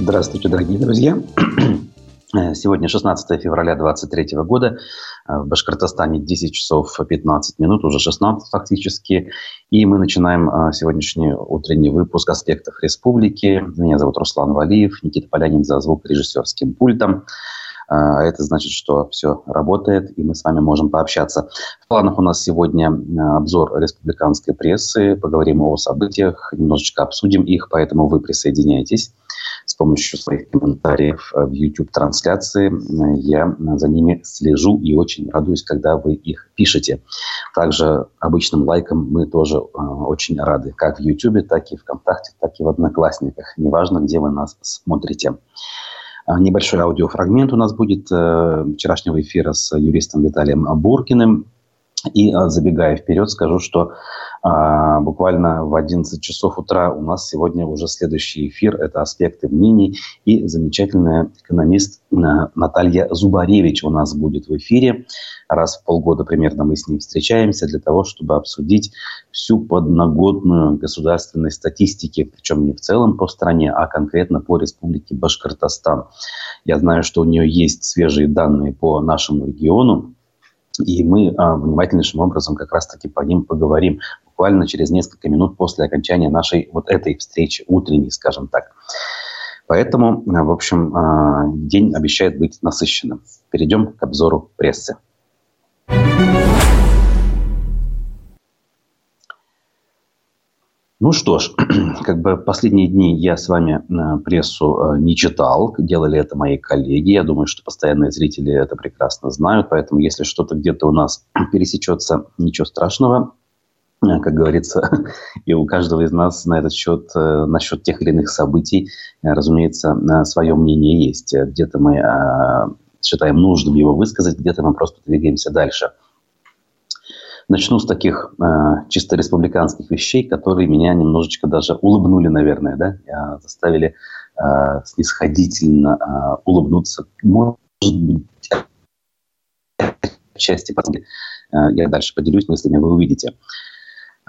Здравствуйте, дорогие друзья. Сегодня 16 февраля 2023 года. В Башкортостане 10 часов 15 минут, уже 16 фактически. И мы начинаем а, сегодняшний утренний выпуск «Аспектов республики». Меня зовут Руслан Валиев, Никита Полянин за звукорежиссерским пультом. А это значит, что все работает, и мы с вами можем пообщаться. В планах у нас сегодня обзор республиканской прессы. Поговорим о событиях, немножечко обсудим их, поэтому вы присоединяйтесь помощью своих комментариев в YouTube-трансляции. Я за ними слежу и очень радуюсь, когда вы их пишете. Также обычным лайком мы тоже э, очень рады, как в YouTube, так и ВКонтакте, так и в Одноклассниках. Неважно, где вы нас смотрите. А, небольшой аудиофрагмент у нас будет э, вчерашнего эфира с юристом Виталием Буркиным. И забегая вперед, скажу, что а, буквально в 11 часов утра у нас сегодня уже следующий эфир. Это «Аспекты мнений». И замечательная экономист а, Наталья Зубаревич у нас будет в эфире. Раз в полгода примерно мы с ней встречаемся для того, чтобы обсудить всю подноготную государственной статистики, причем не в целом по стране, а конкретно по республике Башкортостан. Я знаю, что у нее есть свежие данные по нашему региону, и мы а, внимательнейшим образом как раз-таки по ним поговорим буквально через несколько минут после окончания нашей вот этой встречи, утренней, скажем так. Поэтому, а, в общем, а, день обещает быть насыщенным. Перейдем к обзору прессы. Ну что ж, как бы последние дни я с вами э, прессу э, не читал, делали это мои коллеги. Я думаю, что постоянные зрители это прекрасно знают, поэтому если что-то где-то у нас пересечется, ничего страшного. Э, как говорится, и у каждого из нас на этот счет, насчет тех или иных событий, разумеется, свое мнение есть. Где-то мы считаем нужным его высказать, где-то мы просто двигаемся дальше – Начну с таких э, чисто республиканских вещей, которые меня немножечко даже улыбнули, наверное, да, заставили э, снисходительно э, улыбнуться. Может быть, части потом э, я дальше поделюсь мыслями, вы увидите.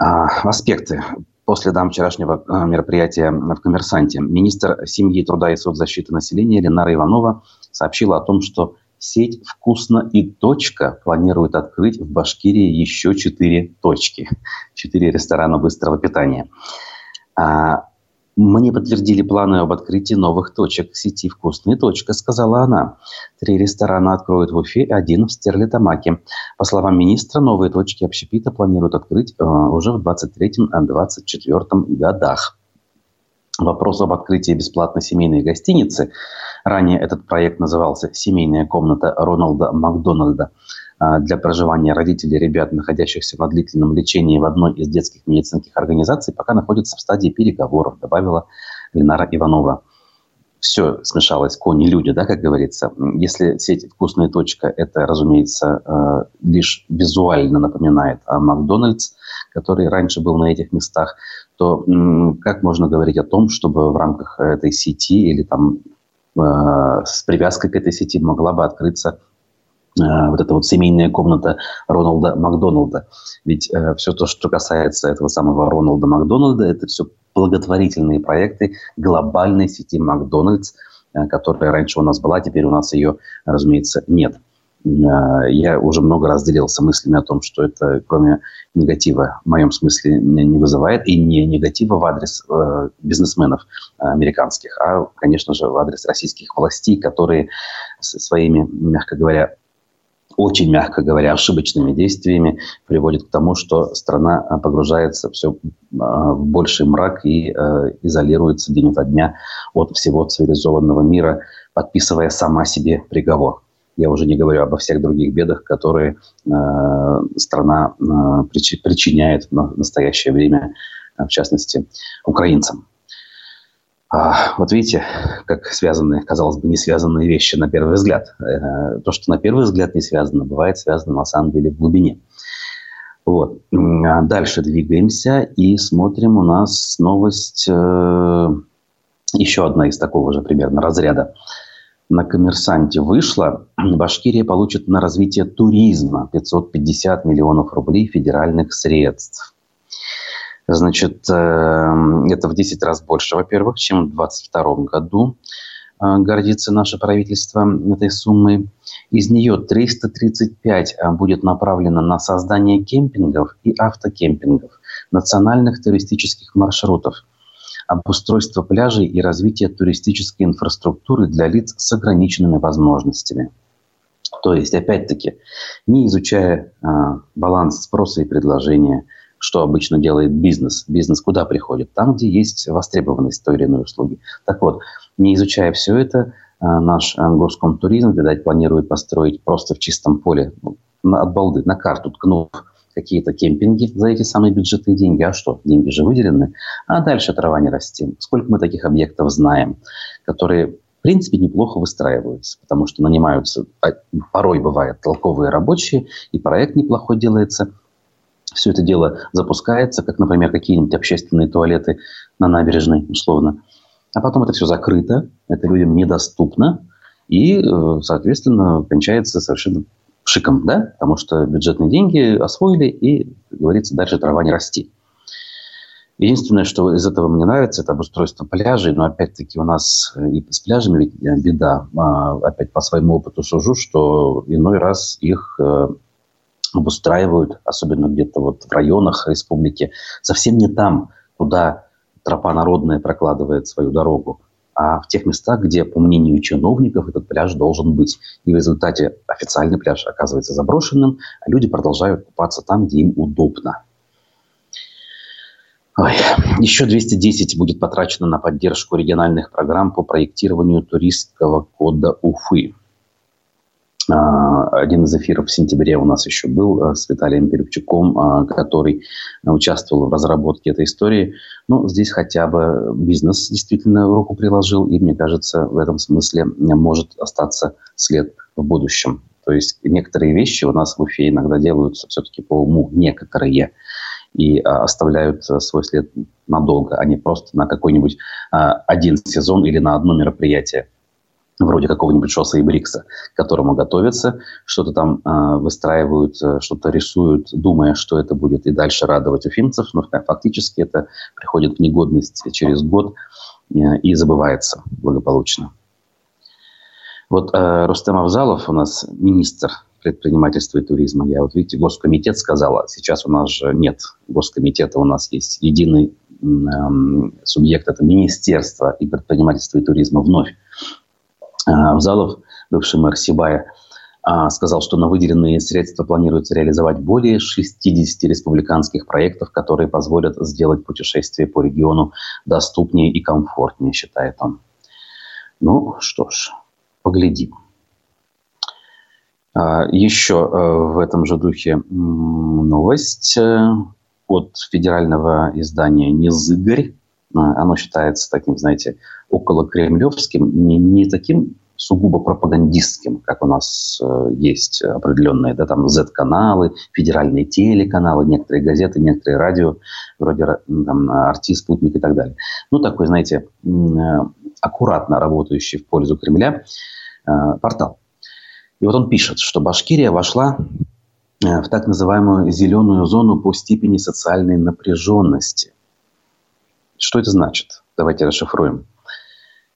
Э, аспекты после дам вчерашнего э, мероприятия в «Коммерсанте». Министр семьи, труда и соцзащиты населения Ленара Иванова сообщила о том, что Сеть «Вкусно и точка» планирует открыть в Башкирии еще четыре точки. Четыре ресторана быстрого питания. А, мне подтвердили планы об открытии новых точек сети «Вкусная точка», сказала она. Три ресторана откроют в Уфе, один в Стерлитамаке. По словам министра, новые точки общепита планируют открыть э, уже в 2023-2024 годах. Вопрос об открытии бесплатной семейной гостиницы Ранее этот проект назывался «Семейная комната Роналда Макдональда» для проживания родителей ребят, находящихся на длительном лечении в одной из детских медицинских организаций, пока находится в стадии переговоров, добавила Ленара Иванова. Все смешалось, кони, люди, да, как говорится. Если сеть «Вкусная точка» это, разумеется, э, лишь визуально напоминает о Макдональдс, который раньше был на этих местах, то как можно говорить о том, чтобы в рамках этой сети или там Э, с привязкой к этой сети могла бы открыться вот эта вот семейная комната Роналда Макдоналда. Ведь э, все то, что касается этого самого Роналда Макдональда, это все благотворительные проекты глобальной сети Макдональдс, э, которая раньше у нас была, теперь у нас ее, разумеется, нет. Э, я уже много раз делился мыслями о том, что это, кроме негатива, в моем смысле не вызывает, и не негатива в адрес э, бизнесменов американских, а, конечно же, в адрес российских властей, которые своими, мягко говоря, очень, мягко говоря, ошибочными действиями приводит к тому, что страна погружается все в больший мрак и э, изолируется день ото дня от всего цивилизованного мира, подписывая сама себе приговор. Я уже не говорю обо всех других бедах, которые страна причи, причиняет в настоящее время, в частности, украинцам. А, вот видите, как связаны, казалось бы, не связанные вещи на первый взгляд. Э, то, что на первый взгляд не связано, бывает связано на самом деле в глубине. Вот. А дальше двигаемся и смотрим. У нас новость, э, еще одна из такого же примерно разряда на коммерсанте вышла, Башкирия получит на развитие туризма 550 миллионов рублей федеральных средств. Значит, это в 10 раз больше, во-первых, чем в 2022 году. А, гордится наше правительство этой суммой. Из нее 335 а, будет направлено на создание кемпингов и автокемпингов, национальных туристических маршрутов, обустройство пляжей и развитие туристической инфраструктуры для лиц с ограниченными возможностями. То есть, опять-таки, не изучая э, баланс спроса и предложения, что обычно делает бизнес. Бизнес куда приходит? Там, где есть востребованность той или иной услуги. Так вот, не изучая все это, а, наш а, Госкомтуризм, видать, планирует построить просто в чистом поле, ну, от балды, на карту ткнув какие-то кемпинги за эти самые бюджетные деньги. А что? Деньги же выделены. А дальше трава не растет. Сколько мы таких объектов знаем, которые в принципе неплохо выстраиваются, потому что нанимаются, а, порой бывают толковые рабочие, и проект неплохой делается. Все это дело запускается, как, например, какие-нибудь общественные туалеты на набережной, условно – а потом это все закрыто, это людям недоступно, и, э, соответственно, кончается совершенно шиком, да, потому что бюджетные деньги освоили, и, как говорится, дальше трава не расти. Единственное, что из этого мне нравится, это обустройство пляжей, но опять-таки у нас и с пляжами ведь э, беда. А, опять по своему опыту сужу, что иной раз их э, обустраивают, особенно где-то вот в районах республики, совсем не там, куда тропа народная прокладывает свою дорогу, а в тех местах, где, по мнению чиновников, этот пляж должен быть. И в результате официальный пляж оказывается заброшенным, а люди продолжают купаться там, где им удобно. Ой. Еще 210 будет потрачено на поддержку региональных программ по проектированию туристского кода Уфы. А, один из эфиров в сентябре у нас еще был а, с Виталием Перепчуком, а, который участвовал в разработке этой истории. Ну, здесь хотя бы бизнес действительно руку приложил, и, мне кажется, в этом смысле может остаться след в будущем. То есть некоторые вещи у нас в Уфе иногда делаются все-таки по уму, некоторые, и оставляют свой след надолго, а не просто на какой-нибудь один сезон или на одно мероприятие вроде какого-нибудь Шосса и Брикса, к которому готовятся, что-то там э, выстраивают, что-то рисуют, думая, что это будет и дальше радовать уфимцев, но фактически это приходит в негодность через год э, и забывается благополучно. Вот э, Рустем Авзалов у нас министр предпринимательства и туризма. Я вот, видите, Госкомитет сказала, сейчас у нас же нет Госкомитета, у нас есть единый э, субъект, это Министерство и предпринимательства и туризма вновь Авзалов, бывший мэр Сибая, а, сказал, что на выделенные средства планируется реализовать более 60 республиканских проектов, которые позволят сделать путешествие по региону доступнее и комфортнее, считает он. Ну что ж, поглядим. А, еще э, в этом же духе новость э, от федерального издания «Незыгорь». А, оно считается таким, знаете, около кремлевским, не, не таким сугубо пропагандистским, как у нас э, есть определенные, да, там Z-каналы, федеральные телеканалы, некоторые газеты, некоторые радио, вроде там, «Арти», «Спутник» и так далее. Ну, такой, знаете, э, аккуратно работающий в пользу Кремля э, портал. И вот он пишет, что Башкирия вошла э, в так называемую зеленую зону по степени социальной напряженности. Что это значит? Давайте расшифруем.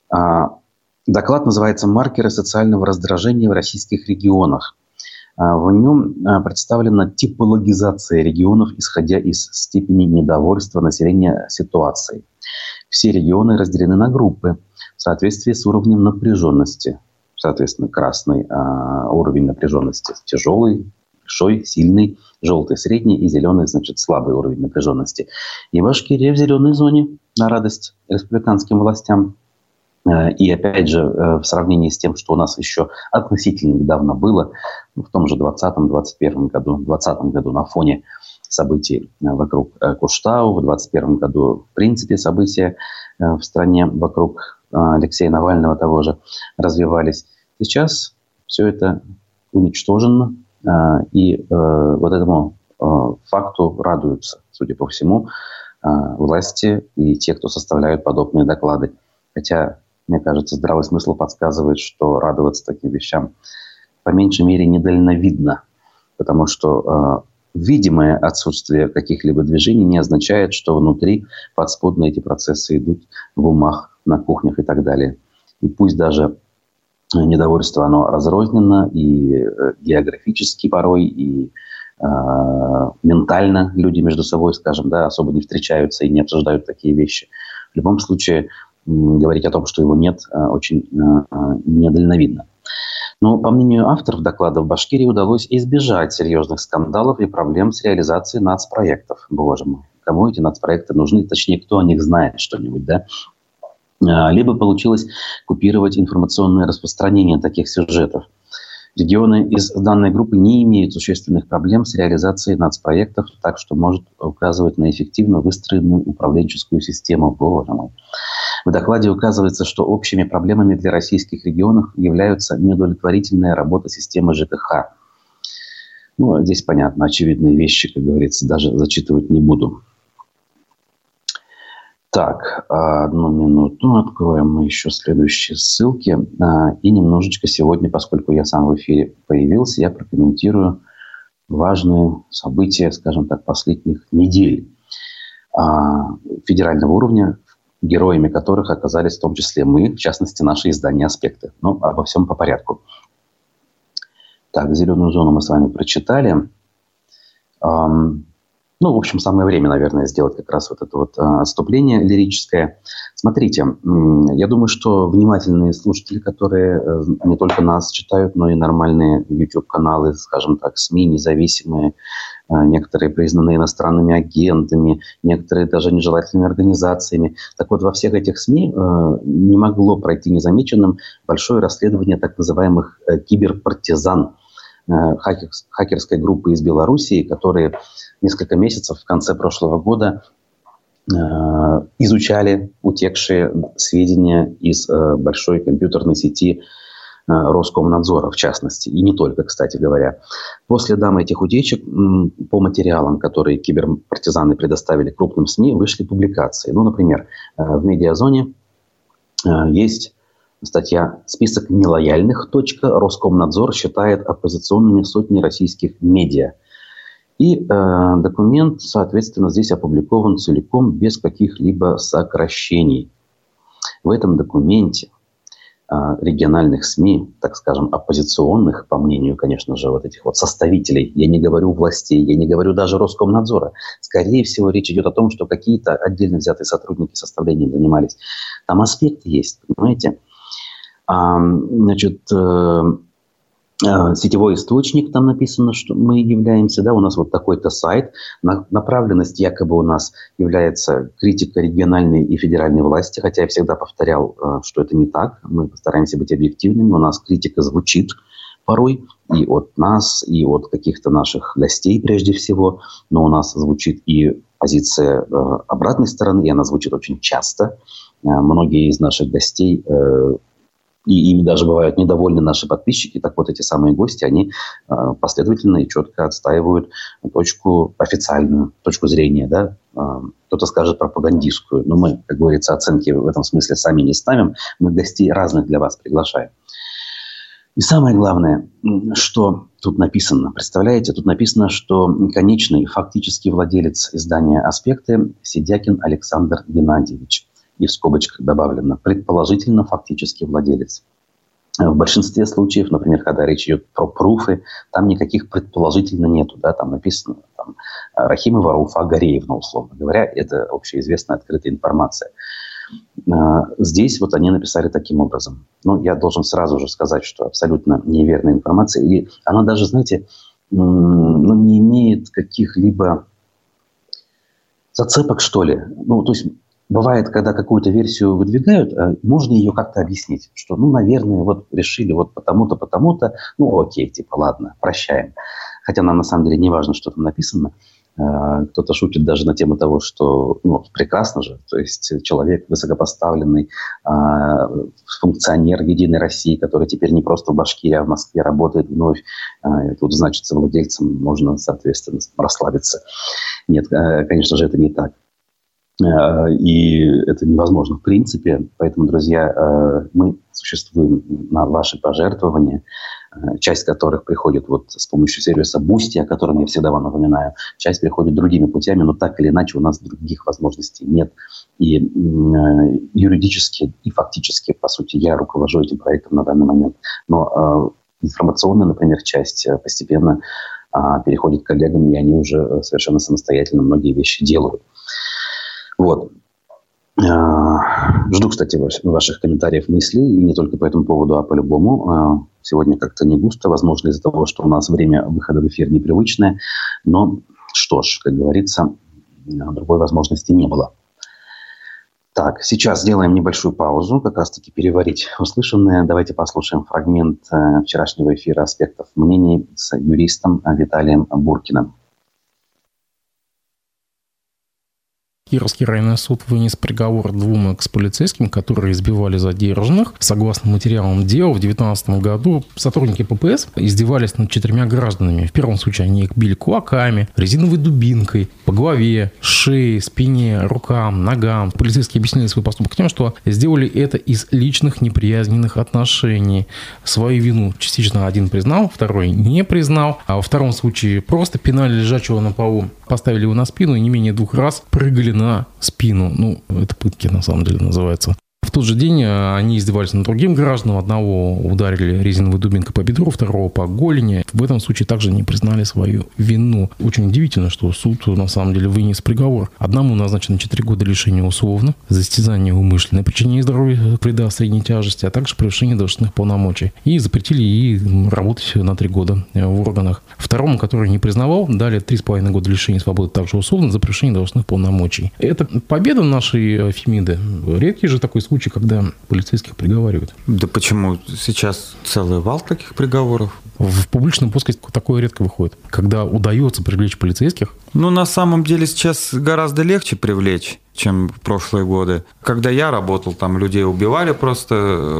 А, доклад называется «Маркеры социального раздражения в российских регионах». А, в нем а, представлена типологизация регионов, исходя из степени недовольства населения ситуацией. Все регионы разделены на группы в соответствии с уровнем напряженности. Соответственно, красный уровень напряженности тяжелый, большой, сильный, желтый, средний и зеленый, значит, слабый уровень напряженности. И Башкирия в зеленой зоне на радость республиканским властям. Э, и опять же, э, в сравнении с тем, что у нас еще относительно недавно было, в том же 2020-2021 году, в 2020 году на фоне событий э, вокруг Куштау, в 2021 году, в принципе, события в стране вокруг Алексея Навального того же развивались. Сейчас все это уничтожено, и вот этому факту радуются, судя по всему, власти и те, кто составляют подобные доклады. Хотя мне кажется, здравый смысл подсказывает, что радоваться таким вещам по меньшей мере недальновидно, потому что видимое отсутствие каких-либо движений не означает, что внутри подспудно эти процессы идут в умах, на кухнях и так далее. И пусть даже недовольство, оно разрознено и э, географически порой, и э, ментально люди между собой, скажем, да, особо не встречаются и не обсуждают такие вещи. В любом случае, говорить о том, что его нет, э, очень э, недальновидно. Но, по мнению авторов доклада, в Башкирии удалось избежать серьезных скандалов и проблем с реализацией нацпроектов. Боже мой, кому эти нацпроекты нужны? Точнее, кто о них знает что-нибудь, да? А, либо получилось купировать информационное распространение таких сюжетов. Регионы из данной группы не имеют существенных проблем с реализацией нацпроектов, так что может указывать на эффективно выстроенную управленческую систему. Мой. В докладе указывается, что общими проблемами для российских регионов являются неудовлетворительная работа системы ЖКХ. Ну, здесь понятно, очевидные вещи, как говорится, даже зачитывать не буду. Так, одну минуту, откроем мы еще следующие ссылки. А, и немножечко сегодня, поскольку я сам в эфире появился, я прокомментирую важные события, скажем так, последних недель а, федерального уровня, героями которых оказались в том числе мы, в частности, наши издания «Аспекты». Ну, обо всем по порядку. Так, «Зеленую зону» мы с вами прочитали. Ну, в общем, самое время, наверное, сделать как раз вот это вот а, отступление лирическое. Смотрите, я думаю, что внимательные слушатели, которые э, не только нас читают, но и нормальные YouTube-каналы, скажем так, СМИ независимые, а, некоторые признаны иностранными агентами, некоторые даже нежелательными организациями. Так вот, во всех этих СМИ э, не могло пройти незамеченным большое расследование так называемых э, киберпартизан, хакерской группы из Белоруссии, которые несколько месяцев в конце прошлого года э, изучали утекшие сведения из э, большой компьютерной сети э, Роскомнадзора, в частности, и не только, кстати говоря. По следам этих утечек, по материалам, которые киберпартизаны предоставили крупным СМИ, вышли публикации. Ну, например, в «Медиазоне» есть статья «Список нелояльных. Роскомнадзор считает оппозиционными сотни российских медиа». И э, документ, соответственно, здесь опубликован целиком без каких-либо сокращений. В этом документе э, региональных СМИ, так скажем, оппозиционных, по мнению, конечно же, вот этих вот составителей, я не говорю властей, я не говорю даже Роскомнадзора, скорее всего, речь идет о том, что какие-то отдельно взятые сотрудники составлением занимались. Там аспекты есть, понимаете? Значит, э, Э, сетевой источник, там написано, что мы являемся, да, у нас вот такой-то сайт, направленность якобы у нас является критика региональной и федеральной власти, хотя я всегда повторял, э, что это не так, мы постараемся быть объективными, у нас критика звучит порой и от нас, и от каких-то наших гостей прежде всего, но у нас звучит и позиция обратной стороны, и она звучит очень часто. Многие из наших гостей и ими даже бывают недовольны наши подписчики, так вот эти самые гости, они э, последовательно и четко отстаивают точку официальную, точку зрения, да, э, кто-то скажет пропагандистскую, но мы, как говорится, оценки в этом смысле сами не ставим, мы гостей разных для вас приглашаем. И самое главное, что тут написано. Представляете, тут написано, что конечный фактический владелец издания «Аспекты» Сидякин Александр Геннадьевич – и в скобочках добавлено предположительно фактически владелец. В большинстве случаев, например, когда речь идет про пруфы, там никаких предположительно нету, да, там написано там, Рахимова Рауфа Гореевна, условно говоря, это общеизвестная открытая информация. А, здесь вот они написали таким образом. Ну, я должен сразу же сказать, что абсолютно неверная информация, и она даже, знаете, ну, не имеет каких-либо зацепок, что ли. Ну, то есть бывает, когда какую-то версию выдвигают, э, можно ее как-то объяснить, что, ну, наверное, вот решили вот потому-то, потому-то, ну, окей, типа, ладно, прощаем. Хотя нам на самом деле не важно, что там написано. Э, кто-то шутит даже на тему того, что ну, прекрасно же, то есть человек высокопоставленный, э, функционер Единой России, который теперь не просто в Башкирии, а в Москве работает вновь, и тут значится владельцем, можно, соответственно, расслабиться. Нет, конечно же, это не так. Э, и это невозможно в принципе. Поэтому, друзья, э, мы существуем на ваши пожертвования. часть которых приходит вот с помощью сервиса Boosty, о котором я всегда вам напоминаю, часть приходит другими путями, но так или иначе у нас других возможностей нет. И э, юридически и фактически, по сути, я руковожу этим проектом на данный момент. Но э, информационная, например, часть э, постепенно э, переходит к коллегам, и они уже совершенно самостоятельно многие вещи делают. Вот. Жду, кстати, ваших комментариев, мыслей, и не только по этому поводу, а по-любому. Сегодня как-то не густо, возможно, из-за того, что у нас время выхода в эфир непривычное. Но что ж, как говорится, другой возможности не было. Так, сейчас сделаем небольшую паузу, как раз-таки переварить услышанное. Давайте послушаем фрагмент э, вчерашнего эфира аспектов мнений с юристом Виталием Буркиным. Кировский районный суд вынес приговор двум экс-полицейским, которые избивали задержанных. Согласно материалам дела, в 2019 году сотрудники ППС издевались над четырьмя гражданами. В первом случае они их били кулаками, резиновой дубинкой, по голове, шее, спине, рукам, ногам. Полицейские объяснили свой поступок тем, что сделали это из личных неприязненных отношений. Свою вину частично один признал, второй не признал, а во втором случае просто пинали лежачего на полу, поставили его на спину и не менее двух раз прыгали на на спину. Ну, это пытки на самом деле называется. В тот же день э, они издевались над другим гражданам. Одного ударили резиновой дубинкой по бедру, второго по голени. В этом случае также не признали свою вину. Очень удивительно, что суд на самом деле вынес приговор. Одному назначено 4 года лишения условно за истязание умышленное причинение здоровья вреда средней тяжести, а также превышение должностных полномочий. И запретили ей работать на 3 года э, в органах. Второму, который не признавал, дали 3,5 года лишения свободы также условно за превышение должностных полномочий. Это победа нашей э, Фемиды. Редкий же такой случай случай, когда полицейских приговаривают. Да почему? Сейчас целый вал таких приговоров. В публичном плоскости такое редко выходит. Когда удается привлечь полицейских. Ну, на самом деле сейчас гораздо легче привлечь чем в прошлые годы. Когда я работал, там людей убивали просто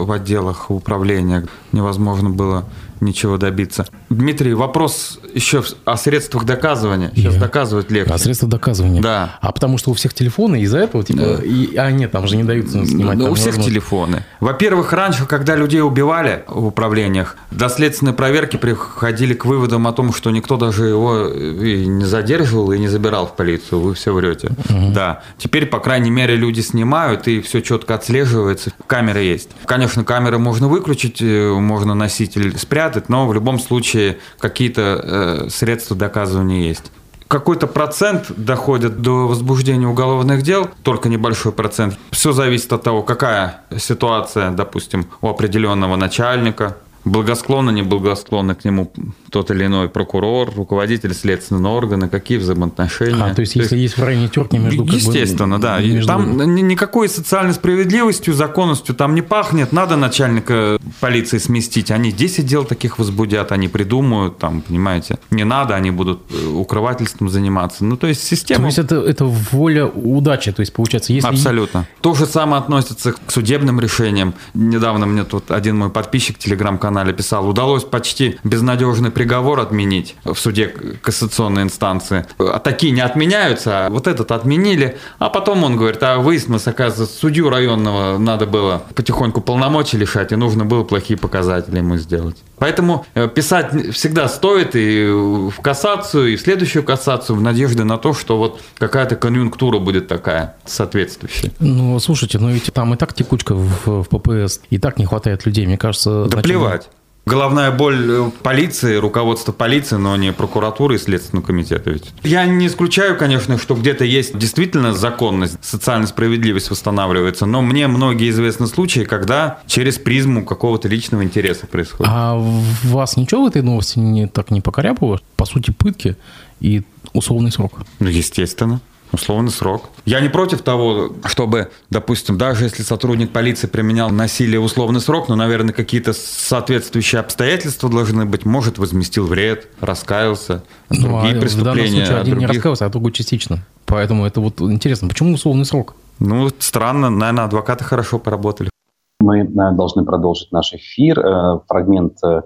в отделах управления. Невозможно было ничего добиться. Дмитрий, вопрос еще о средствах доказывания. Сейчас Я... доказывать легче. О средствах доказывания. Да. А потому что у всех телефоны из-за этого, типа, да. и, а нет, там же не дают снимать. Ну, у всех возможно... телефоны. Во-первых, раньше, когда людей убивали в управлениях, до следственной проверки приходили к выводам о том, что никто даже его и не задерживал и не забирал в полицию. Вы все врете. Угу. Да. Теперь, по крайней мере, люди снимают, и все четко отслеживается. Камеры есть. Конечно, камеры можно выключить, э, можно носитель спрятать, но в любом случае какие-то э, средства доказывания есть какой-то процент доходит до возбуждения уголовных дел, только небольшой процент. Все зависит от того, какая ситуация, допустим, у определенного начальника, благосклонно, неблагосклонно к нему тот или иной прокурор, руководитель следственного органа, какие взаимоотношения. А, то есть, то если есть, есть в районе терки между... Естественно, как бы, да. Между... Там никакой социальной справедливостью, законностью там не пахнет. Надо начальника полиции сместить. Они 10 дел таких возбудят, они придумают, там, понимаете. Не надо, они будут э, укрывательством заниматься. Ну, то есть система... То есть это, это воля удачи, то есть получается, если... Абсолютно. То же самое относится к судебным решениям. Недавно мне тут один мой подписчик в телеграм-канале писал, удалось почти безнадежный приговор отменить в суде кассационной инстанции. А такие не отменяются, а вот этот отменили. А потом он говорит, а выяснилось, оказывается, судью районного надо было потихоньку полномочий лишать, и нужно было плохие показатели ему сделать. Поэтому э, писать всегда стоит и в кассацию, и в следующую кассацию в надежде на то, что вот какая-то конъюнктура будет такая соответствующая. Ну, слушайте, ну ведь там и так текучка в, в ППС, и так не хватает людей, мне кажется. Да значит, плевать. Головная боль э, полиции, руководства полиции, но не прокуратуры и Следственного комитета. Ведь. Я не исключаю, конечно, что где-то есть действительно законность, социальная справедливость восстанавливается, но мне многие известны случаи, когда через призму какого-то личного интереса происходит. А вас ничего в этой новости не, так не покорябало? По сути, пытки и условный срок. Ну, естественно условный срок. Я не против того, чтобы, допустим, даже если сотрудник полиции применял насилие в условный срок, но, наверное, какие-то соответствующие обстоятельства должны быть. Может, возместил вред, раскаялся, ну, другие а преступления. В данном случае один других... не раскаялся, а другой частично. Поэтому это вот интересно. Почему условный срок? Ну, странно. Наверное, адвокаты хорошо поработали. Мы э, должны продолжить наш эфир. Э, фрагмент э,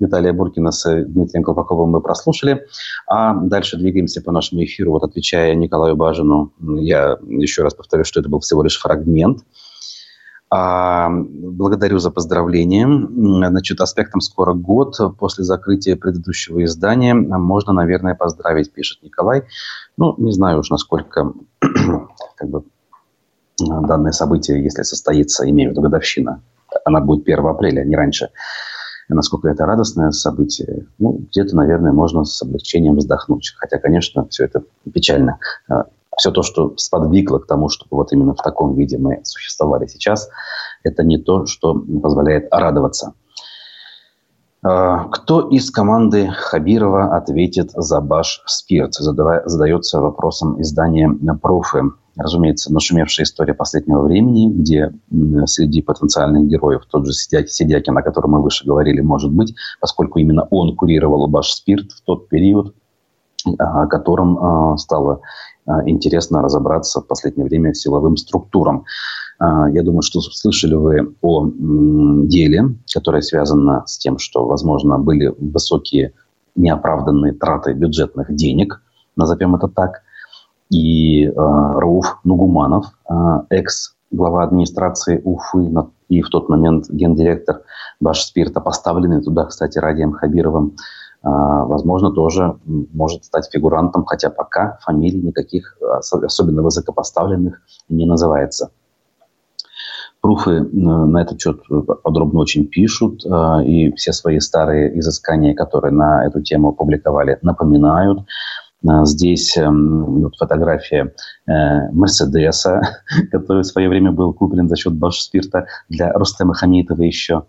Виталия Буркина с Дмитрием Колпаковым мы прослушали. А дальше двигаемся по нашему эфиру. Вот отвечая Николаю Бажину, я еще раз повторю, что это был всего лишь фрагмент А, благодарю за поздравление. Значит, аспектом скоро год. После закрытия предыдущего издания можно, наверное, поздравить, пишет Николай. Ну, не знаю уж, насколько как бы, данное событие, если состоится, имею в виду годовщина, она будет 1 апреля, а не раньше. Насколько это радостное событие, ну, где-то, наверное, можно с облегчением вздохнуть. Хотя, конечно, все это печально все то, что сподвигло к тому, чтобы вот именно в таком виде мы существовали сейчас, это не то, что позволяет радоваться. А, кто из команды Хабирова ответит за Баш Спирт? Задается вопросом издания «Профы». Разумеется, нашумевшая история последнего времени, где среди потенциальных героев тот же Сидякин, о котором мы выше говорили, может быть, поскольку именно он курировал Баш Спирт в тот период, о котором а, стало а, интересно разобраться в последнее время силовым структурам. А, я думаю, что слышали вы о деле, которое связано с тем, что, возможно, были высокие неоправданные траты бюджетных денег, назовем это так. И э, Рауф Нугуманов, э, экс-глава администрации Уфы и в тот момент гендиректор Башспирта, поставленный туда, кстати, Радием Хабировым, а, возможно, тоже может стать фигурантом, хотя пока фамилий никаких особенно высокопоставленных не называется. Пруфы на этот счет подробно очень пишут, а, и все свои старые изыскания, которые на эту тему публиковали, напоминают. А, здесь эм, вот фотография э, Мерседеса, который в свое время был куплен за счет Башспирта для Рустема Хамитова еще.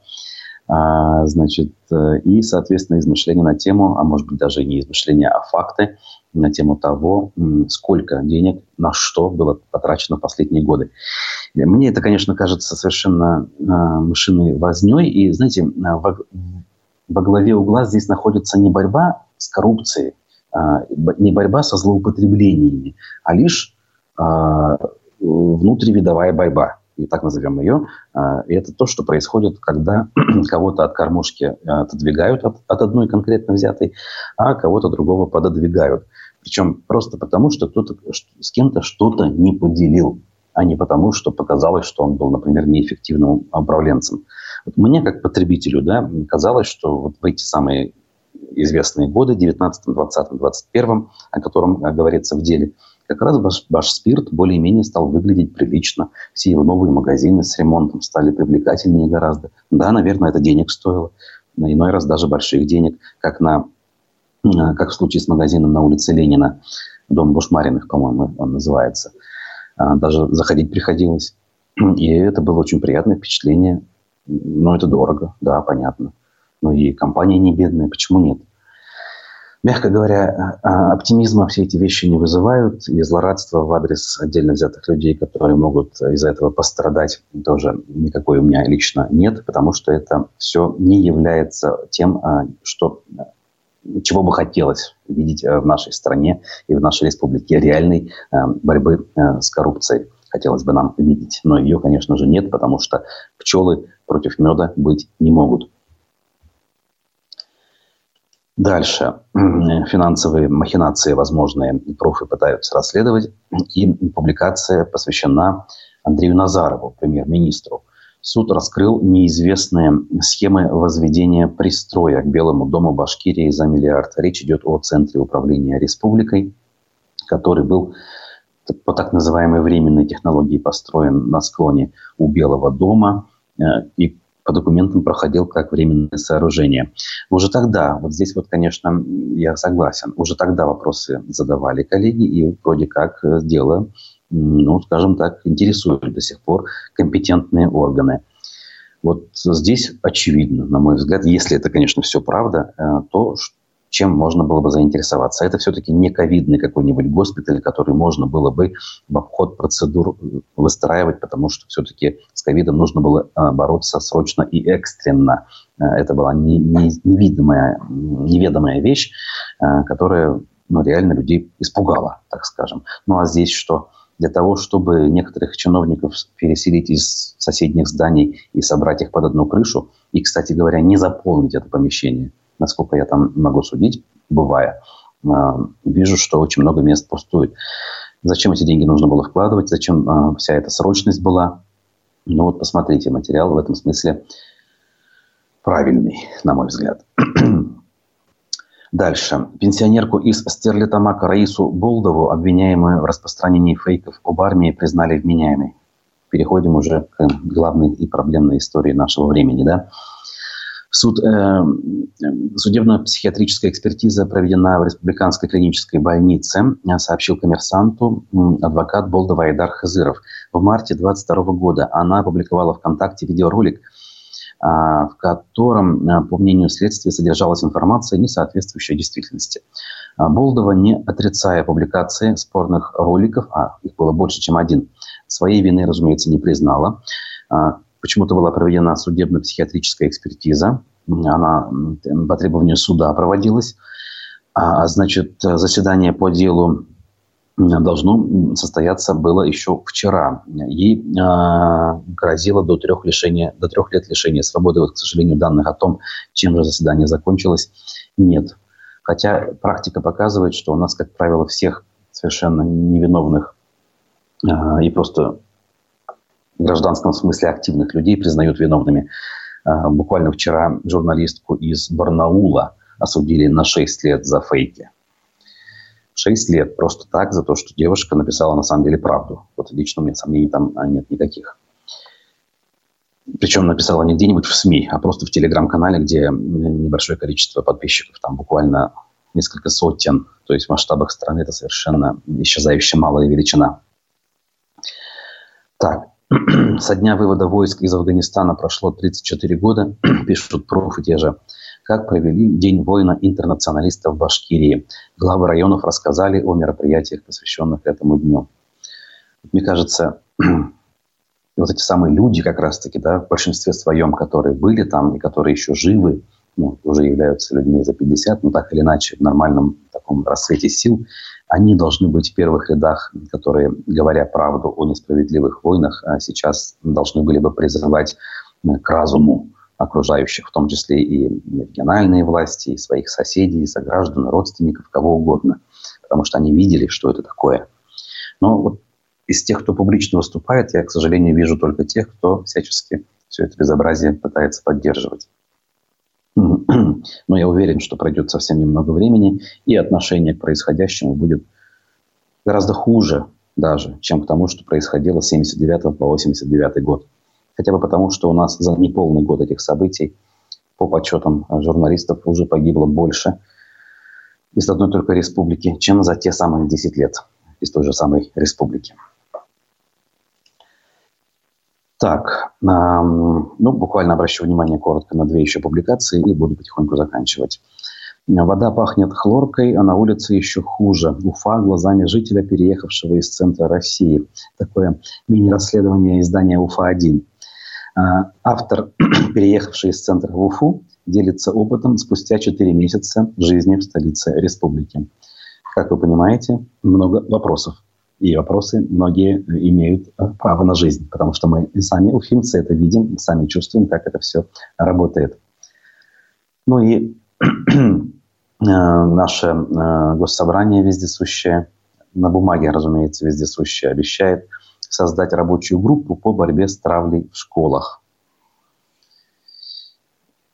А, значит, э, и, соответственно, измышления на тему, а может быть даже не измышления, а факты на тему того, сколько денег на что было потрачено в последние годы. Мне это, конечно, кажется совершенно а, возней. И, знаете, а, во, во главе угла здесь находится не борьба с коррупцией, не борьба со злоупотреблениями, а лишь внутривидовая борьба и так назовем ее, а, и это то, что происходит, когда кого-то от кормушки а, отодвигают от, от одной конкретно взятой, а кого-то другого пододвигают. Причем просто потому, что кто-то с кем-то что-то не поделил, а не потому, что показалось, что он был, например, неэффективным управленцем. Вот мне, как потребителю, да, казалось, что вот в эти самые известные годы, 19, 20, 21, о котором говорится в деле – как раз ваш, ваш спирт более-менее стал выглядеть прилично. Все его новые магазины с ремонтом стали привлекательнее гораздо. Да, наверное, это денег стоило. На иной раз даже больших денег, как, на, как в случае с магазином на улице Ленина, дом Бушмариных, по-моему, он называется. А, даже заходить приходилось. И это было очень приятное впечатление. Но это дорого, да, понятно. Но и компания не бедная, почему нет? Мягко говоря, а, оптимизма все эти вещи не вызывают, и злорадства в адрес отдельно взятых людей, которые могут из-за этого пострадать, тоже никакой у меня лично нет, потому что это все не является тем, а, что чего бы хотелось видеть в нашей стране и в нашей республике реальной а, борьбы с коррупцией. Хотелось бы нам видеть, но ее, конечно же, нет, потому что пчелы против меда быть не могут. Дальше. Финансовые махинации возможные профы пытаются расследовать. И публикация посвящена Андрею Назарову, премьер-министру. Суд раскрыл неизвестные схемы возведения пристроя к Белому дому Башкирии за миллиард. Речь идет о Центре управления республикой, который был по так называемой временной технологии построен на склоне у Белого дома. Э, и по документам проходил как временное сооружение. Уже тогда, вот здесь вот, конечно, я согласен, уже тогда вопросы задавали коллеги, и вроде как э, дело, ну, скажем так, интересует до сих пор компетентные органы. Вот здесь очевидно, на мой взгляд, если это, конечно, все правда, э, то, чем можно было бы заинтересоваться. Это все-таки не ковидный какой-нибудь госпиталь, который можно было бы в обход процедур выстраивать, потому что все-таки с ковидом нужно было а, бороться срочно и экстренно. А, это была не, не, невидимая, неведомая вещь, а, которая ну, реально людей испугала, так скажем. Ну а здесь что? Для того, чтобы некоторых чиновников переселить из соседних зданий и собрать их под одну крышу, и, кстати говоря, не заполнить это помещение – насколько я там могу судить, бывая, а, вижу, что очень много мест пустует. Зачем эти деньги нужно было вкладывать, зачем а, вся эта срочность была, Ну вот посмотрите, материал в этом смысле правильный, на мой взгляд. Дальше. Пенсионерку из Стерлитамака Раису Болдову, обвиняемую в распространении фейков об армии, признали вменяемой. Переходим уже к главной и проблемной истории нашего времени. Да? Суд, э, судебно-психиатрическая экспертиза проведена в Республиканской клинической больнице, сообщил коммерсанту адвокат Болдова Айдар Хазыров. В марте 2022 года она опубликовала ВКонтакте видеоролик – а, в котором, а, по мнению следствия, содержалась информация, не соответствующая действительности. А, Болдова, не отрицая публикации спорных роликов, а их было больше, чем один, своей вины, разумеется, не признала. Почему-то была проведена судебно-психиатрическая экспертиза. Она по требованию суда проводилась. А, значит, заседание по делу должно состояться было еще вчера. Ей э, грозило до трех, лишения, до трех лет лишения свободы. Вот, к сожалению, данных о том, чем же заседание закончилось, нет. Хотя практика показывает, что у нас, как правило, всех совершенно невиновных э, и просто в гражданском смысле активных людей признают виновными. Э, буквально вчера журналистку из Барнаула осудили на 6 лет за фейки. 6 лет просто так за то, что девушка написала на самом деле правду. Вот лично у меня сомнений там а, нет никаких. Причем написала не где-нибудь в СМИ, а просто в телеграм-канале, где небольшое количество подписчиков, там буквально несколько сотен. То есть в масштабах страны это совершенно исчезающая малая величина. Так, со дня вывода войск из Афганистана прошло 34 года, пишут профы те же как провели День воина-интернационалиста в Башкирии. Главы районов рассказали о мероприятиях, посвященных этому дню. Мне кажется, вот эти самые люди как раз-таки, да, в большинстве своем, которые были там и которые еще живы, ну, уже являются людьми за 50, но так или иначе в нормальном таком рассвете сил, они должны быть в первых рядах, которые, говоря правду о несправедливых войнах, а сейчас должны были бы призывать к разуму, окружающих, в том числе и региональные власти, и своих соседей, и сограждан, родственников, кого угодно, потому что они видели, что это такое. Но вот из тех, кто публично выступает, я, к сожалению, вижу только тех, кто всячески все это безобразие пытается поддерживать. Но я уверен, что пройдет совсем немного времени, и отношение к происходящему будет гораздо хуже даже, чем к тому, что происходило с 79 по 89 год. Хотя бы потому, что у нас за неполный год этих событий, по подсчетам журналистов, уже погибло больше из одной только республики, чем за те самые 10 лет из той же самой республики. Так, ну, буквально обращу внимание коротко на две еще публикации и буду потихоньку заканчивать. Вода пахнет хлоркой, а на улице еще хуже. Уфа глазами жителя, переехавшего из центра России. Такое мини-расследование издания Уфа-1. А, автор, переехавший из центра в Уфу, делится опытом спустя 4 месяца жизни в столице республики. Как вы понимаете, много вопросов. И вопросы многие имеют э, право на жизнь, потому что мы сами уфимцы это видим, сами чувствуем, как это все работает. Ну и э, наше э, госсобрание вездесущее, на бумаге, разумеется, вездесущее, обещает – создать рабочую группу по борьбе с травлей в школах.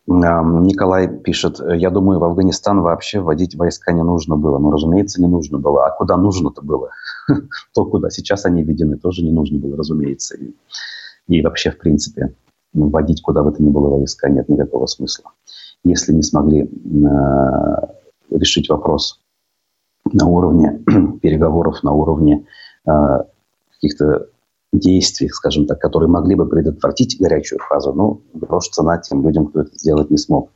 Николай пишет, я думаю, в Афганистан вообще вводить войска не нужно было. Ну, разумеется, не нужно было. А куда нужно-то было? То, куда сейчас они введены, тоже не нужно было, разумеется. И, и вообще, в принципе, вводить куда бы то ни было войска нет никакого смысла. Если не смогли э, решить вопрос на уровне переговоров, на уровне э, каких-то действий, скажем так, которые могли бы предотвратить горячую фазу. Но грош цена тем людям, кто это сделать не смог.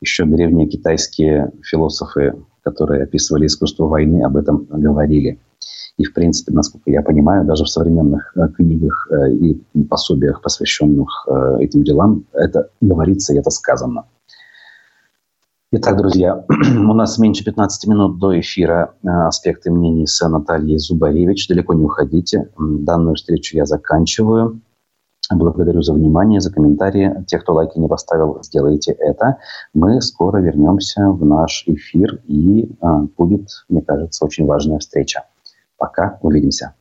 Еще древние китайские философы, которые описывали искусство войны, об этом говорили. И, в принципе, насколько я понимаю, даже в современных э, книгах э, и пособиях, посвященных э, этим делам, это говорится и это сказано. Итак, друзья, у нас меньше 15 минут до эфира «Аспекты мнений» с Натальей Зубаревич. Далеко не уходите. Данную встречу я заканчиваю. Благодарю за внимание, за комментарии. Те, кто лайки не поставил, сделайте это. Мы скоро вернемся в наш эфир, и будет, мне кажется, очень важная встреча. Пока, увидимся.